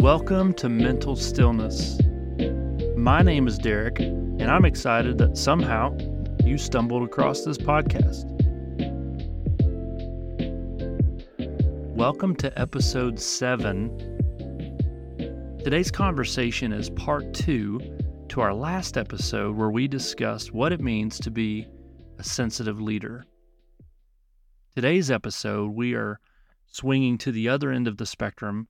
Welcome to Mental Stillness. My name is Derek, and I'm excited that somehow you stumbled across this podcast. Welcome to episode 7. Today's conversation is part 2 to our last episode where we discussed what it means to be a sensitive leader. Today's episode, we are swinging to the other end of the spectrum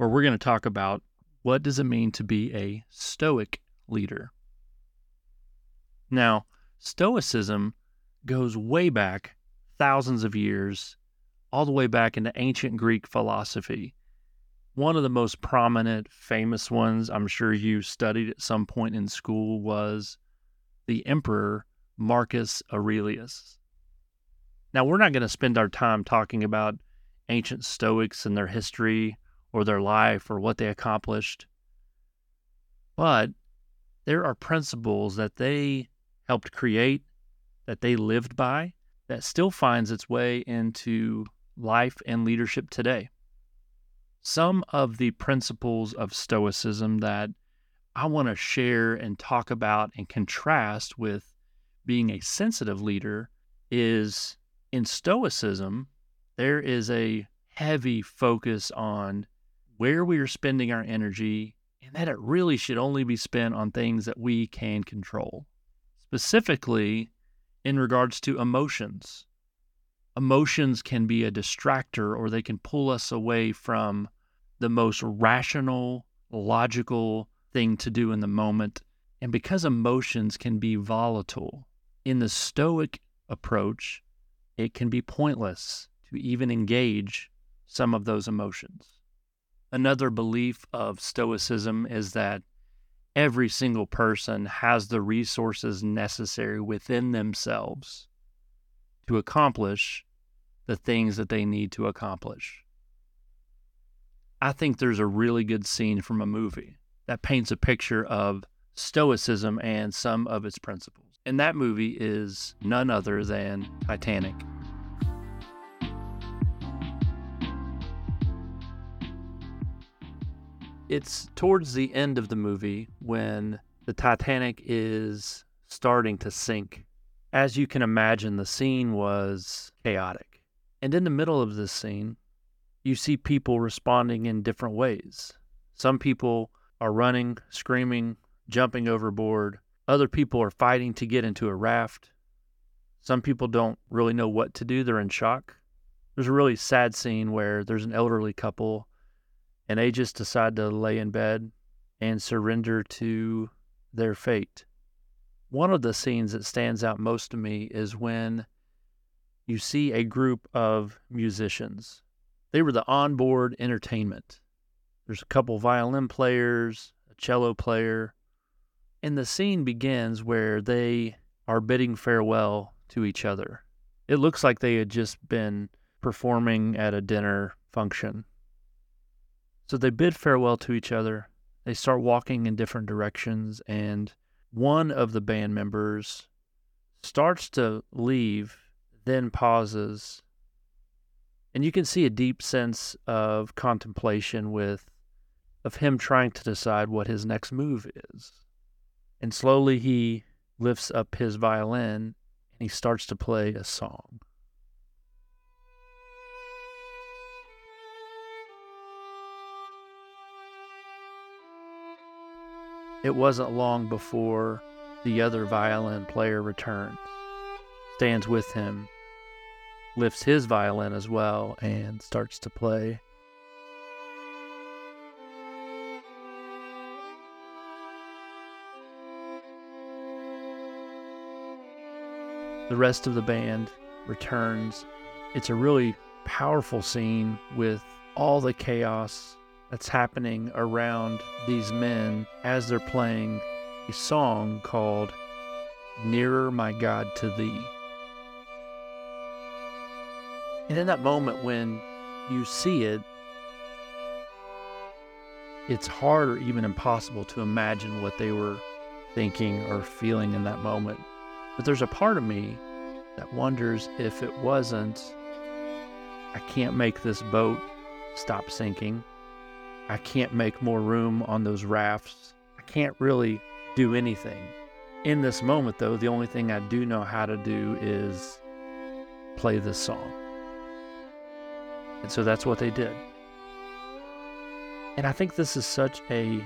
where we're going to talk about what does it mean to be a stoic leader. Now, stoicism goes way back thousands of years, all the way back into ancient Greek philosophy. One of the most prominent, famous ones, I'm sure you studied at some point in school, was the Emperor Marcus Aurelius. Now, we're not going to spend our time talking about ancient Stoics and their history or their life or what they accomplished. But there are principles that they helped create, that they lived by, that still finds its way into life and leadership today. Some of the principles of Stoicism that I want to share and talk about and contrast with being a sensitive leader is in Stoicism, there is a heavy focus on where we are spending our energy and that it really should only be spent on things that we can control. Specifically, in regards to emotions. Emotions can be a distractor or they can pull us away from the most rational, logical thing to do in the moment. And because emotions can be volatile, in the Stoic approach, it can be pointless to even engage some of those emotions. Another belief of Stoicism is that every single person has the resources necessary within themselves to accomplish the things that they need to accomplish. I think there's a really good scene from a movie that paints a picture of Stoicism and some of its principles. And that movie is none other than Titanic. It's towards the end of the movie when the Titanic is starting to sink. As you can imagine, the scene was chaotic. And in the middle of this scene, you see people responding in different ways. Some people are running, screaming, jumping overboard. Other people are fighting to get into a raft. Some people don't really know what to do, they're in shock. There's a really sad scene where there's an elderly couple and they just decide to lay in bed and surrender to their fate. One of the scenes that stands out most to me is when you see a group of musicians. They were the onboard entertainment. There's a couple violin players, a cello player, and the scene begins where they are bidding farewell to each other. It looks like they had just been performing at a dinner function so they bid farewell to each other. They start walking in different directions, and one of the band members starts to leave, then pauses. And you can see a deep sense of contemplation with of him trying to decide what his next move is. And slowly he lifts up his violin and he starts to play a song. It wasn't long before the other violin player returns, stands with him, lifts his violin as well, and starts to play. The rest of the band returns. It's a really powerful scene with all the chaos that's happening around these men as they're playing a song called Nearer My God to Thee. And in that moment when you see it, it's hard or even impossible to imagine what they were thinking or feeling in that moment. But there's a part of me that wonders if it wasn't, I can't make this boat stop sinking. I can't make more room on those rafts. I can't really do anything. In this moment, though, the only thing I do know how to do is play this song. And so that's what they did. And I think this is such a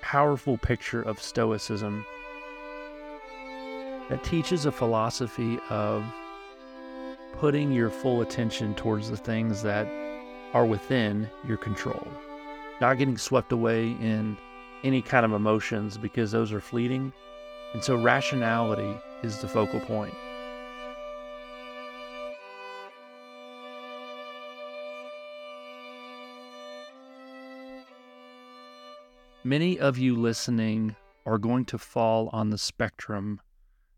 powerful picture of Stoicism that teaches a philosophy of putting your full attention towards the things that are within your control, not getting swept away in any kind of emotions because those are fleeting. And so rationality is the focal point. Many of you listening are going to fall on the spectrum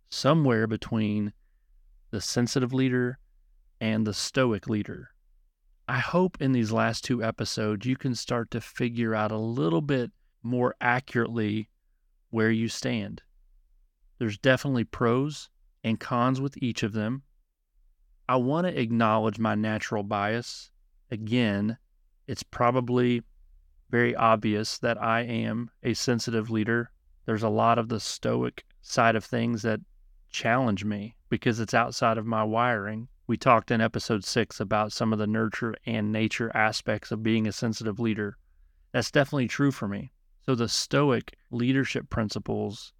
somewhere between the sensitive leader and the stoic leader. I hope in these last two episodes you can start to figure out a little bit more accurately where you stand. There's definitely pros and cons with each of them. I want to acknowledge my natural bias. Again, it's probably very obvious that I am a sensitive leader. There's a lot of the stoic side of things that challenge me because it's outside of my wiring. We talked in episode six about some of the nurture and nature aspects of being a sensitive leader. That's definitely true for me. So the stoic leadership principles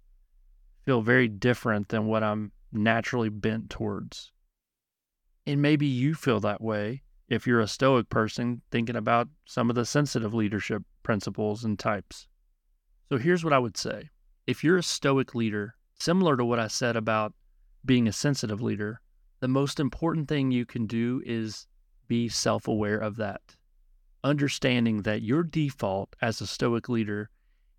feel very different than what I'm naturally bent towards. And maybe you feel that way if you're a stoic person thinking about some of the sensitive leadership principles and types. So here's what I would say if you're a stoic leader, similar to what I said about being a sensitive leader, the most important thing you can do is be self aware of that. Understanding that your default as a stoic leader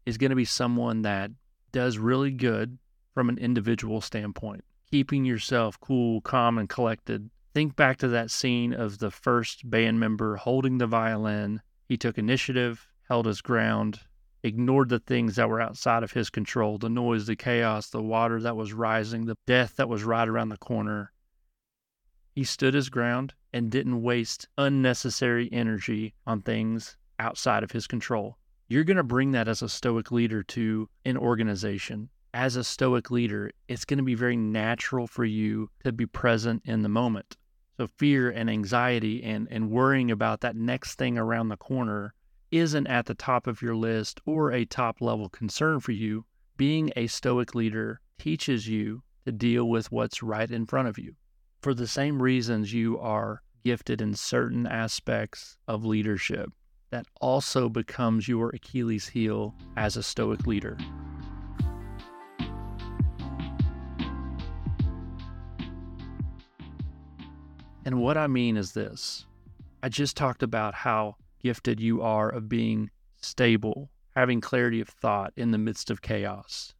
is going to be someone that does really good from an individual standpoint, keeping yourself cool, calm, and collected Think back to that scene of the first band member holding the violin. He took initiative, held his ground, ignored the things that were outside of his control the noise, the chaos, the water that was rising, the death that was right around the corner. He stood his ground and didn't waste unnecessary energy on things outside of his control. You're going to bring that as a Stoic leader to an organization as a Stoic leader, it's going to be very natural for you to be present in the moment. So fear and anxiety and, and worrying about that next thing around the corner isn't at the top of your list or a top level concern for you. Being a stoic leader teaches you to deal with what's right in front of you. For the same reasons you are gifted in certain aspects of leadership, that also becomes your Achilles heel as a stoic leader. And what I mean is this I just talked about how gifted you are of being stable, having clarity of thought in the midst of chaos,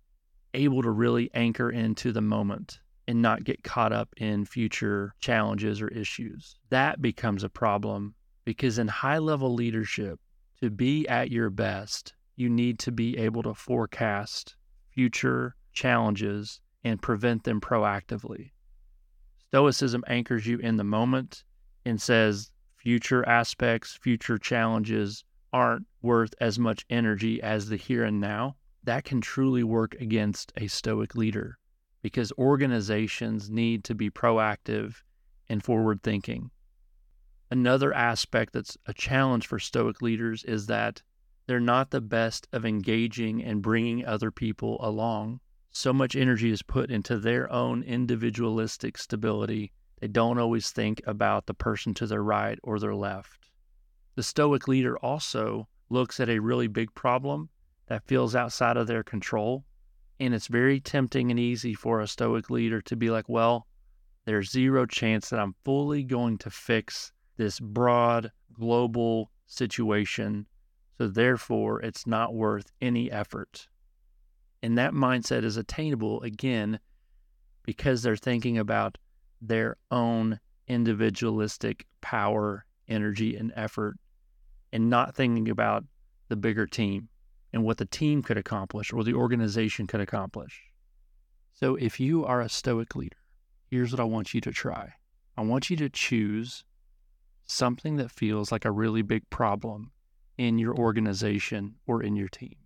able to really anchor into the moment and not get caught up in future challenges or issues. That becomes a problem because in high level leadership, to be at your best, you need to be able to forecast future challenges and prevent them proactively. Stoicism anchors you in the moment and says future aspects, future challenges aren't worth as much energy as the here and now. That can truly work against a Stoic leader because organizations need to be proactive and forward thinking. Another aspect that's a challenge for Stoic leaders is that they're not the best of engaging and bringing other people along so much energy is put into their own individualistic stability, they don't always think about the person to their right or their left. The Stoic leader also looks at a really big problem that feels outside of their control. And it's very tempting and easy for a Stoic leader to be like, well, there's zero chance that I'm fully going to fix this broad global situation. So therefore, it's not worth any effort. And that mindset is attainable again because they're thinking about their own individualistic power, energy, and effort, and not thinking about the bigger team and what the team could accomplish or the organization could accomplish. So, if you are a Stoic leader, here's what I want you to try I want you to choose something that feels like a really big problem in your organization or in your team.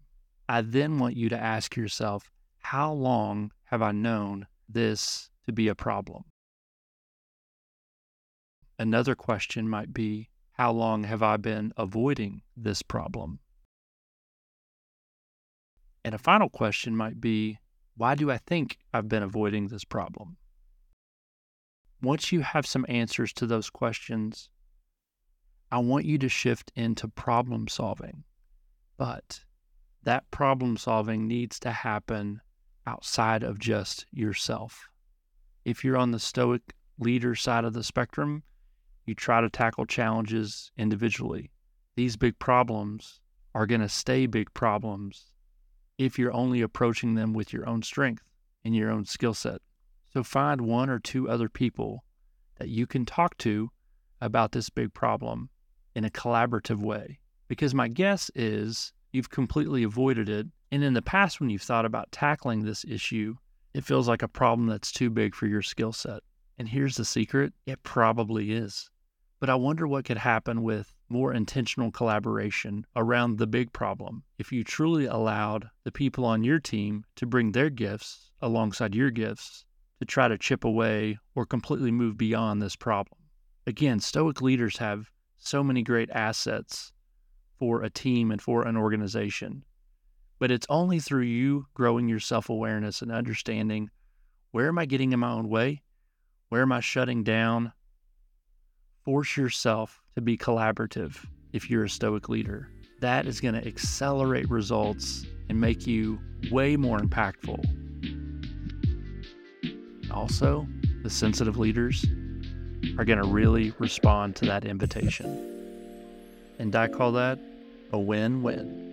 I then want you to ask yourself, how long have I known this to be a problem? Another question might be, how long have I been avoiding this problem? And a final question might be, why do I think I've been avoiding this problem? Once you have some answers to those questions, I want you to shift into problem solving. But that problem solving needs to happen outside of just yourself. If you're on the stoic leader side of the spectrum, you try to tackle challenges individually. These big problems are going to stay big problems if you're only approaching them with your own strength and your own skill set. So find one or two other people that you can talk to about this big problem in a collaborative way. Because my guess is you've completely avoided it. And in the past, when you've thought about tackling this issue, it feels like a problem that's too big for your skill set. And here's the secret it probably is. But I wonder what could happen with more intentional collaboration around the big problem if you truly allowed the people on your team to bring their gifts alongside your gifts to try to chip away or completely move beyond this problem. Again, Stoic leaders have so many great assets for a team and for an organization. But it's only through you growing your self awareness and understanding where am I getting in my own way? Where am I shutting down? Force yourself to be collaborative if you're a Stoic leader. That is going to accelerate results and make you way more impactful also, the sensitive leaders are going to really respond to that invitation. And I call that a win win.